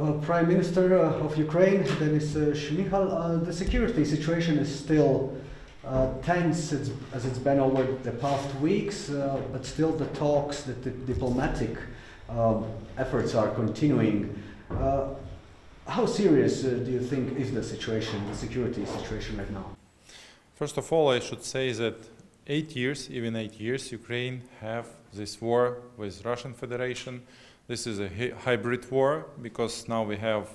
Uh, Prime Minister uh, of Ukraine, Denis uh, uh, the security situation is still uh, tense it's, as it's been over the past weeks, uh, but still the talks, the, the diplomatic efforts are continuing. How serious do you think is the situation, the security situation right now? First of all, I should say that eight years, even eight years, Ukraine have this war with Russian Federation. This is a hy- hybrid war because now we have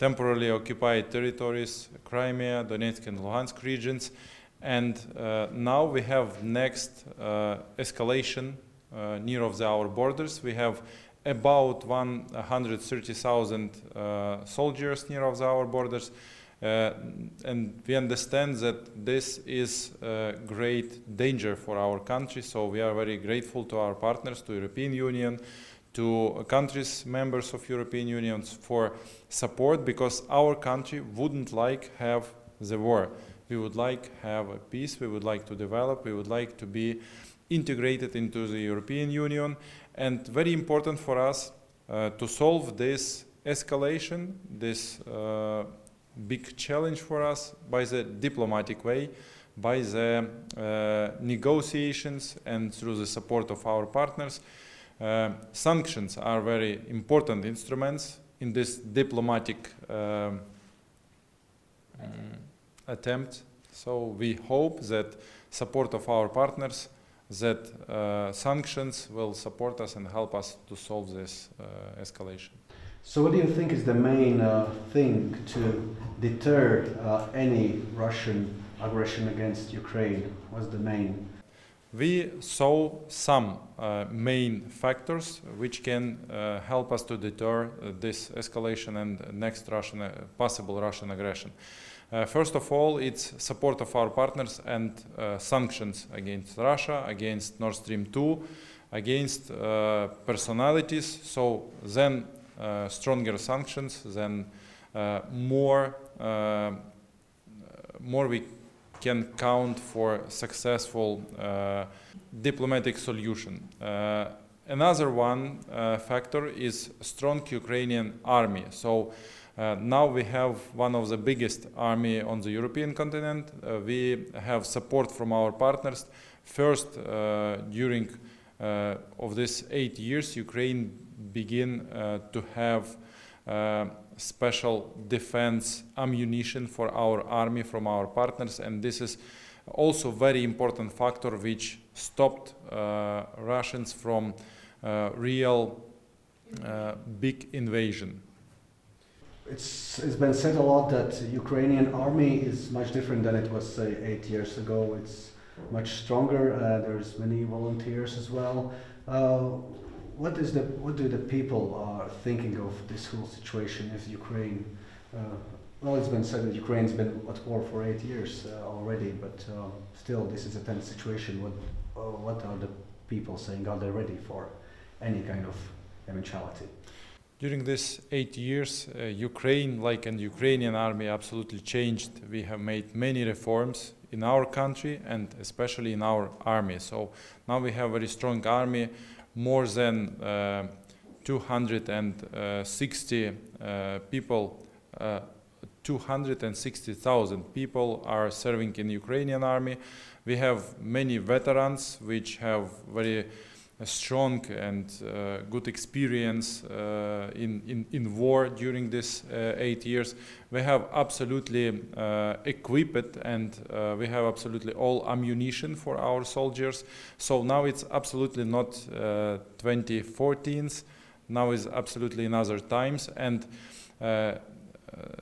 temporarily occupied territories, Crimea, Donetsk and Luhansk regions, and uh, now we have next uh, escalation uh, near of the, our borders. We have about 130,000 uh, soldiers near of the, our borders. Uh, and we understand that this is a great danger for our country, so we are very grateful to our partners, to European Union, to countries members of European Union for support because our country wouldn't like have the war. We would like have a peace, we would like to develop, we would like to be integrated into the European Union and very important for us uh, to solve this escalation, this uh, big challenge for us by the diplomatic way, by the uh, negotiations and through the support of our partners. Uh, sanctions are very important instruments in this diplomatic um, mm, attempt. So we hope that support of our partners, that uh, sanctions will support us and help us to solve this uh, escalation. So, what do you think is the main uh, thing to deter uh, any Russian aggression against Ukraine? What's the main? We saw some uh, main factors which can uh, help us to deter uh, this escalation and next Russian, uh, possible Russian aggression. First of all, it's support of our partners and sanctions against Russia, against Nord Stream 2, against personalities. So then stronger sanctions, then uh, more, uh, more we can count for successful uh, diplomatic solution. Uh, another one uh, factor is strong Ukrainian army. So uh, now we have one of the biggest army on the European continent. Uh, we have support from our partners. First, uh, during uh, of these eight years, Ukraine begin uh, to have uh, special defense ammunition for our army from our partners, and this is also very important factor which stopped uh, Russians from real big invasion. It's, it's been said a lot that Ukrainian army is much different than it was say eight years ago. It's much stronger. Uh, there's many volunteers as well. Uh, what is the what do the people are thinking of this whole situation? If Ukraine, uh, well, it's been said that Ukraine's been at war for eight years uh, already, but uh, still, this is a tense situation. What uh, what are the people saying? Are they ready for any kind of eventuality? During these eight years, uh, Ukraine, like an Ukrainian army, absolutely changed. We have made many reforms in our country and especially in our army. So now we have a very strong army. More than uh, 260 uh, people, uh, 260,000 people are serving in Ukrainian army. We have many veterans which have very a strong and uh, good experience uh, in, in, in war during these uh, eight years. We have absolutely uh, equipped and uh, we have absolutely all ammunition for our soldiers. So now it's absolutely not uh, 2014s, now is absolutely in other times. And uh,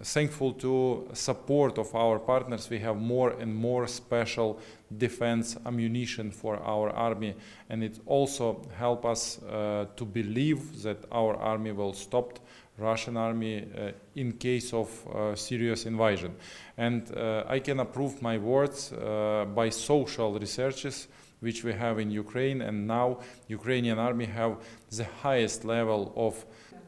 thankful to support of our partners, we have more and more special defense ammunition for our army, and it also help us uh, to believe that our army will stop Russian army uh, in case of uh, serious invasion. And uh, I can approve my words uh, by social researches which we have in Ukraine, and now Ukrainian army have the highest level of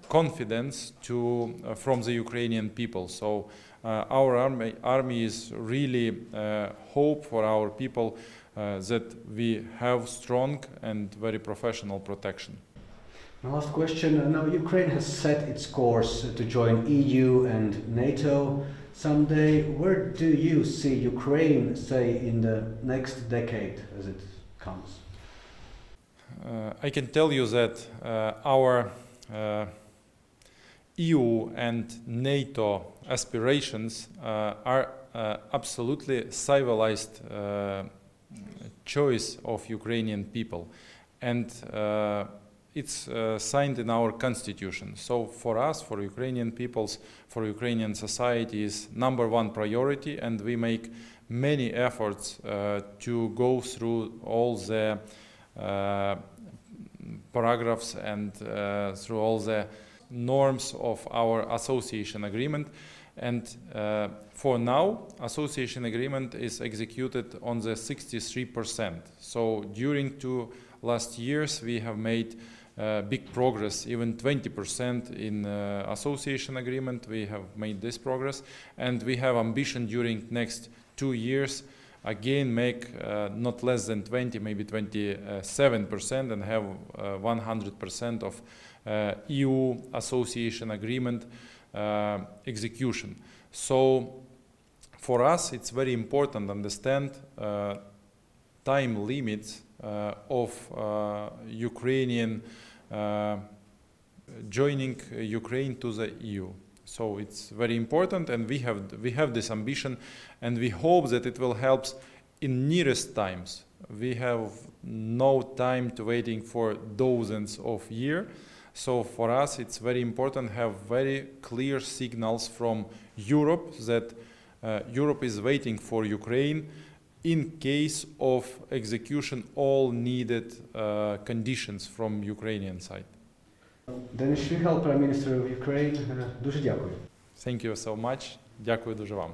confidence to, uh, from the Ukrainian people. So uh, our army, army is really uh, hope for our people uh, that we have strong and very professional protection. My last question. uh, Now, Ukraine has set its course to join EU and NATO someday. Where do you see Ukraine, say, in the next decade as it comes? Uh, I can tell you that uh, our uh, EU and NATO aspirations uh, are uh, absolutely civilized uh, choice of Ukrainian people, and it's uh, signed in our constitution. So for us, for Ukrainian peoples, for Ukrainian society, is number one priority, and we make many efforts uh, to go through all the uh, paragraphs and through all the norms of our association agreement. And uh, for now, association agreement is executed on the 63%. So during two last years, we have made uh, big progress, even 20% in uh, association agreement. We have made this progress, and we have ambition during next two years again make uh, not less than 20, maybe 27%, and have uh, 100% of uh, EU association agreement uh, execution. So for us, it's very important to understand uh, time limits uh, of uh, Ukrainian uh, joining Ukraine to the EU. So it's very important, and we have we have this ambition, and we hope that it will help in nearest times. We have no time to waiting for dozens of years. So for us, it's very important to have very clear signals from Europe that uh, Europe is waiting for Ukraine in case of execution all needed uh, conditions from Ukrainian side. Denis Shmihal, Prime Minister of Ukraine. uh, Дуже дякую. Thank you so much. Дякую дуже вам.